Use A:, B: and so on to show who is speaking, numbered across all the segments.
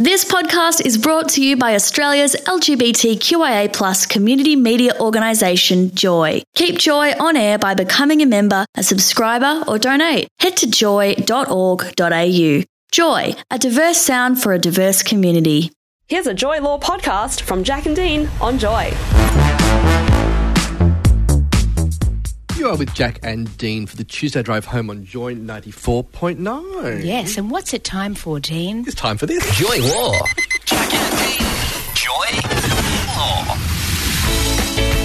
A: This podcast is brought to you by Australia's LGBTQIA plus community media organisation, Joy. Keep Joy on air by becoming a member, a subscriber, or donate. Head to joy.org.au. Joy, a diverse sound for a diverse community.
B: Here's a Joy Law podcast from Jack and Dean on Joy.
C: You are with Jack and Dean for the Tuesday drive home on Joy 94.9.
D: Yes, and what's it time for, Dean?
C: It's time for this.
E: Joy Law. Jack and Dean. Joy Law.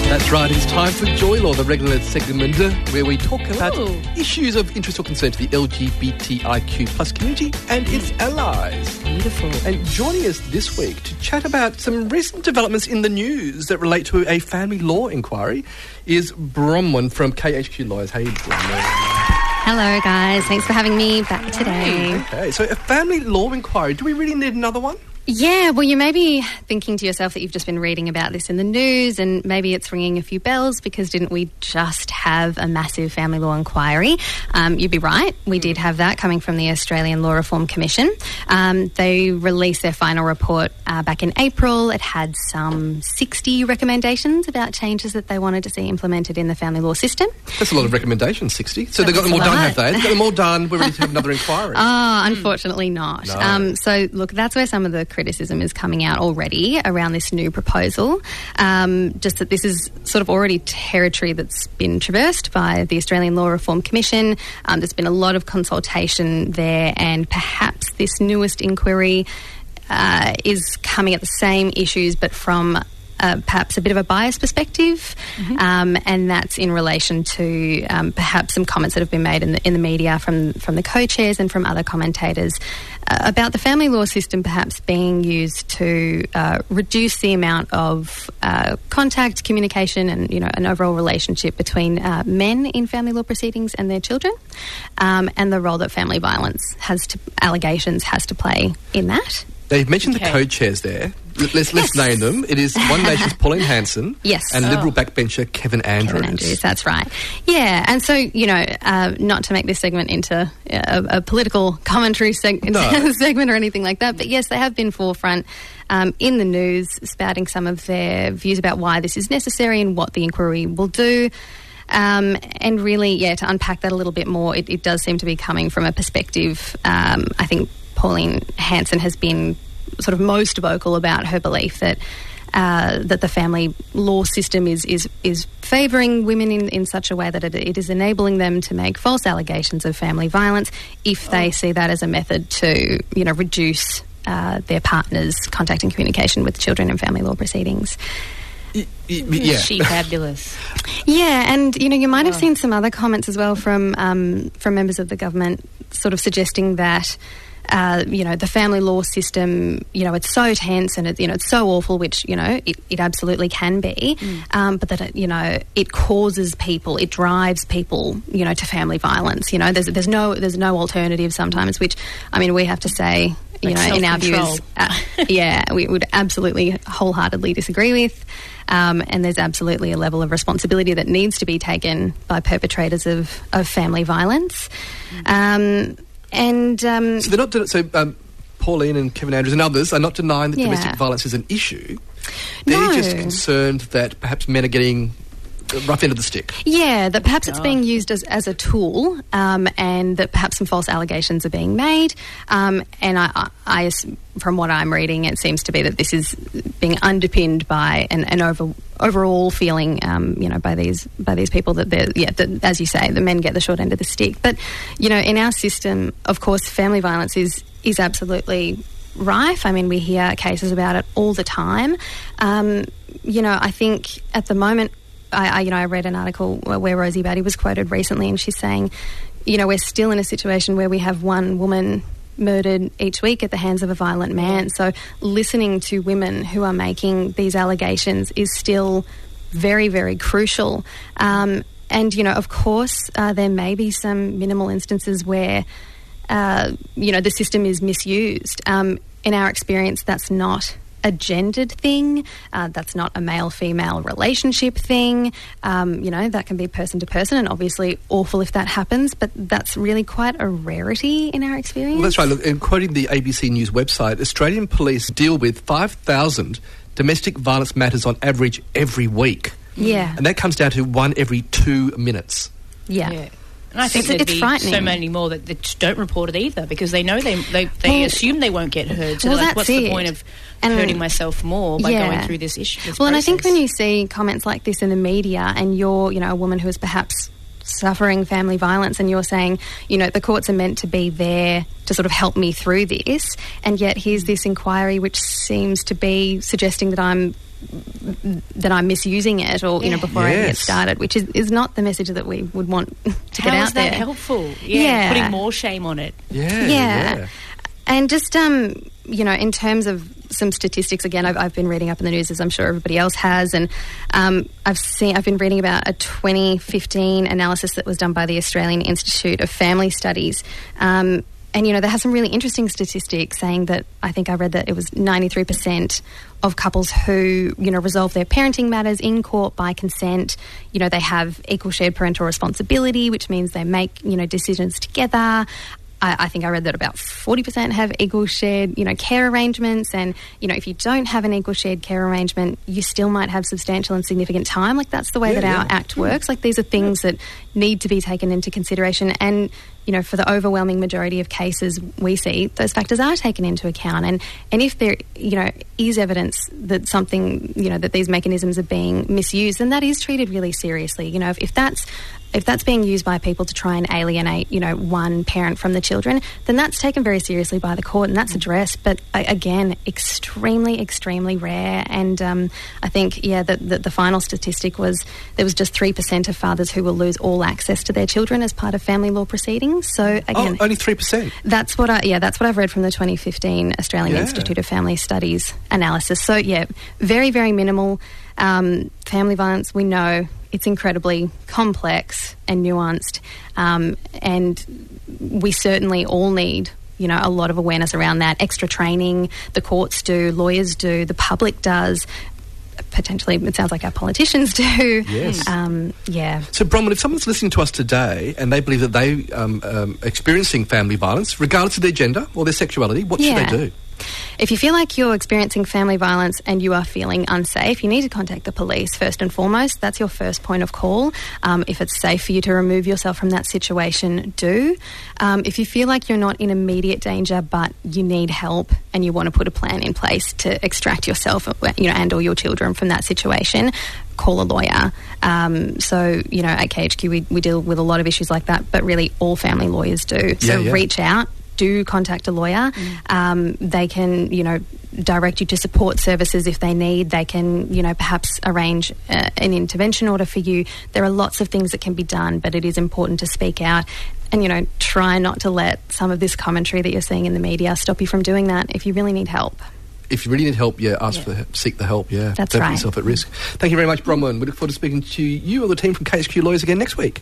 C: That's right, it's time for Joy Law, the regular segment uh, where we talk about
D: Ooh.
C: issues of interest or concern to the LGBTIQ plus community and its allies.
D: Beautiful.
C: And joining us this week to chat about some recent developments in the news that relate to a family law inquiry is Bronwyn from KHQ Lawyers. Hey, Bronwyn.
F: Hello, guys. Thanks for having me back today.
C: Okay, so a family law inquiry. Do we really need another one?
F: Yeah, well, you may be thinking to yourself that you've just been reading about this in the news, and maybe it's ringing a few bells because didn't we just have a massive family law inquiry? Um, you'd be right. We did have that coming from the Australian Law Reform Commission. Um, they released their final report uh, back in April. It had some 60 recommendations about changes that they wanted to see implemented in the family law system.
C: That's a lot of recommendations, 60. So they've got them all done, have they? They've got them all done. We're ready to have another inquiry.
F: Ah, unfortunately not.
C: No.
F: Um, so, look, that's where some of the criticism is coming out already around this new proposal. Um, just that this is sort of already territory that's been traversed by the Australian Law Reform Commission. Um, there's been a lot of consultation there, and perhaps this newest inquiry uh, is coming at the same issues, but from uh, perhaps a bit of a biased perspective, um, and that's in relation to um, perhaps some comments that have been made in the, in the media from from the co-chairs and from other commentators uh, about the family law system perhaps being used to uh, reduce the amount of uh, contact, communication, and you know an overall relationship between uh, men in family law proceedings and their children, um, and the role that family violence has to allegations has to play in that.
C: They've mentioned the co-chairs there. Let's let's name them. It is One Nation's Pauline Hanson,
F: Yes.
C: and
F: Oh.
C: Liberal backbencher Kevin Andrews.
F: Kevin Andrews, that's right. Yeah, and so you know, uh, not to make this segment into a, a political commentary seg-
C: No.
F: segment or anything like that, but yes, they have been forefront um, in the news, spouting some of their views about why this is necessary and what the inquiry will do. Um, and really, yeah, to unpack that a little bit more, it, it does seem to be coming from a perspective. Um, I think Pauline Hanson has been sort of most vocal about her belief that uh, that the family law system is is is favouring women in, in such a way that it, it is enabling them to make false allegations of family violence if they see that as a method to you know reduce uh, their partner's contact and communication with children in family law proceedings.
C: Y- y- yeah.
D: She fabulous?
F: Yeah, and you know you might have seen some other comments as well from um, from members of the government, sort of suggesting that. Uh, you know the family law system. You know it's so tense and it, you know it's so awful, which you know it, it absolutely can be. Um, but that it, you know it causes people, it drives people, you know, to family violence. You know there's there's no there's no alternative sometimes. Which I mean we have to say, you
D: Like
F: know, in our views, uh, yeah, we would absolutely wholeheartedly disagree with. Um, and there's absolutely a level of responsibility that needs to be taken by perpetrators of, of family violence. Um, and um,
C: So they're not de- so um, Pauline and Kevin Andrews and others are not denying that
F: Yeah.
C: domestic violence is an issue. They're
F: No.
C: just concerned that perhaps men are getting rough end of the stick.
F: Yeah, that perhaps it's being used as, as a tool, um, and that perhaps some false allegations are being made. Um, and I, I, I from what I'm reading, it seems to be that this is being underpinned by an, an over, overall feeling, um, you know, by these by these people that they're, yeah, that, as you say, the men get the short end of the stick. But you know, in our system, of course, family violence is is absolutely rife. I mean, we hear cases about it all the time. Um, you know, I think at the moment, I, I you know I read an article where Rosie Batty was quoted recently, and she's saying, you know, we're still in a situation where we have one woman murdered each week at the hands of a violent man. So listening to women who are making these allegations is still very, very crucial. Um, and, you know, of course, uh, there may be some minimal instances where, uh, you know, the system is misused. Um, in our experience, that's not a gendered thing. Uh, that's not a male female relationship thing. Um, you know, that can be person to person, and obviously awful if that happens, but that's really quite a rarity in our experience.
C: Well, that's right. Look, in quoting the ABC News website, Australian police deal with 5,000 domestic violence matters on average every week.
F: Yeah.
C: And that comes down to one every two minutes.
F: Yeah.
D: Yeah. And I think
F: It's-
D: there'd
F: it's
D: be
F: frightening.
D: so many more that, that don't report it either because they know they they, they
F: Well-
D: assume they won't get heard. So
F: Well,
D: they're like, what's the point of
F: And-
D: hurting myself more by
F: Yeah.
D: going through this issue? this
F: Well, and I think when you see comments like this in the media, and you're, you know, a woman who is perhaps suffering family violence, and you're saying, you know, the courts are meant to be there to sort of help me through this, and yet here's mm. this inquiry which seems to be suggesting that I'm that I'm misusing it, or you know,
D: Yeah.
F: before I get started, which is, is not the message that we would want to
D: How
F: get out
D: is that
F: there.
D: helpful? Yeah,
F: Yeah.
D: putting more shame on it.
C: Yeah.
F: Yeah. And just, um, you know, in terms of some statistics, again, I've, I've been reading up in the news as I'm sure everybody else has, and um, I've seen, I've been reading about a 2015 analysis that was done by the Australian Institute of Family Studies. Um, and, you know, they have some really interesting statistics saying that I think I read that it was 93% of couples who, you know, resolve their parenting matters in court by consent. You know, they have equal shared parental responsibility, which means they make, you know, decisions together. I, I think I read that about 40% have equal shared, you know, care arrangements. And, you know, if you don't have an equal shared care arrangement, you still might have substantial and significant time. Like, that's the way
C: Yeah,
F: that our. Act works. Like, these are things that need to be taken into consideration. And, you know, for the overwhelming majority of cases we see, those factors are taken into account. And, and if there, you know, is evidence that something, you know, that these mechanisms are being misused, then that is treated really seriously. You know, if, if that's if that's being used by people to try and alienate, you know, one parent from the children, then that's taken very seriously by the court and that's addressed. But again, extremely, extremely rare. And um, I think, yeah, the, the, the final statistic was there was just 3% of fathers who will lose all access to their children as part of family law proceedings. So again,
C: Oh, only 3%.
F: that's what I yeah, that's what I've read from the 2015 Australian
C: Yeah.
F: Institute of Family Studies analysis. So yeah, very very minimal um, family violence. We know it's incredibly complex and nuanced, um, and we certainly all need. You know, a lot of awareness around that. Extra training, the courts do, lawyers do, the public does. Potentially, it sounds like our politicians do.
C: Yes.
F: Um, yeah.
C: So, Bronwyn, if someone's listening to us today and they believe that they um, um, experiencing family violence, regardless of their gender or their sexuality, what
F: Yeah.
C: should they do?
F: If you feel like you're experiencing family violence and you are feeling unsafe, you need to contact the police first and foremost. That's your first point of call. Um, if it's safe for you to remove yourself from that situation, do. Um, if you feel like you're not in immediate danger but you need help and you want to put a plan in place to extract yourself, you know, and or your children from that situation, call a lawyer. Um, so, you know, at KHQ we, we deal with a lot of issues like that, but really all family lawyers do. So
C: Yeah, yeah.
F: reach out do contact a lawyer. Um, they can, you know, direct you to support services if they need. They can, you know, perhaps arrange uh, an intervention order for you. There are lots of things that can be done, but it is important to speak out. And you know, try not to let some of this commentary that you're seeing in the media stop you from doing that. If you really need help,
C: If you really need help, yeah, ask for the, seek the help. Yeah,
F: That's
C: Don't put yourself at risk. Thank you very much, Bronwyn. We look forward to speaking to you or the team from KHQ Lawyers again next week.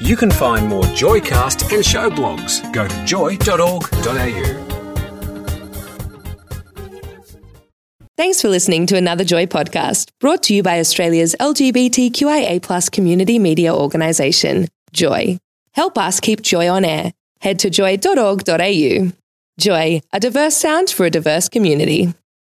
G: You can find more Joycast and show blogs. Go to joy.org.au.
H: Thanks for listening to another Joy podcast brought to you by Australia's LGBTQIA community media organisation, Joy. Help us keep Joy on air. Head to joy.org.au. Joy, a diverse sound for a diverse community.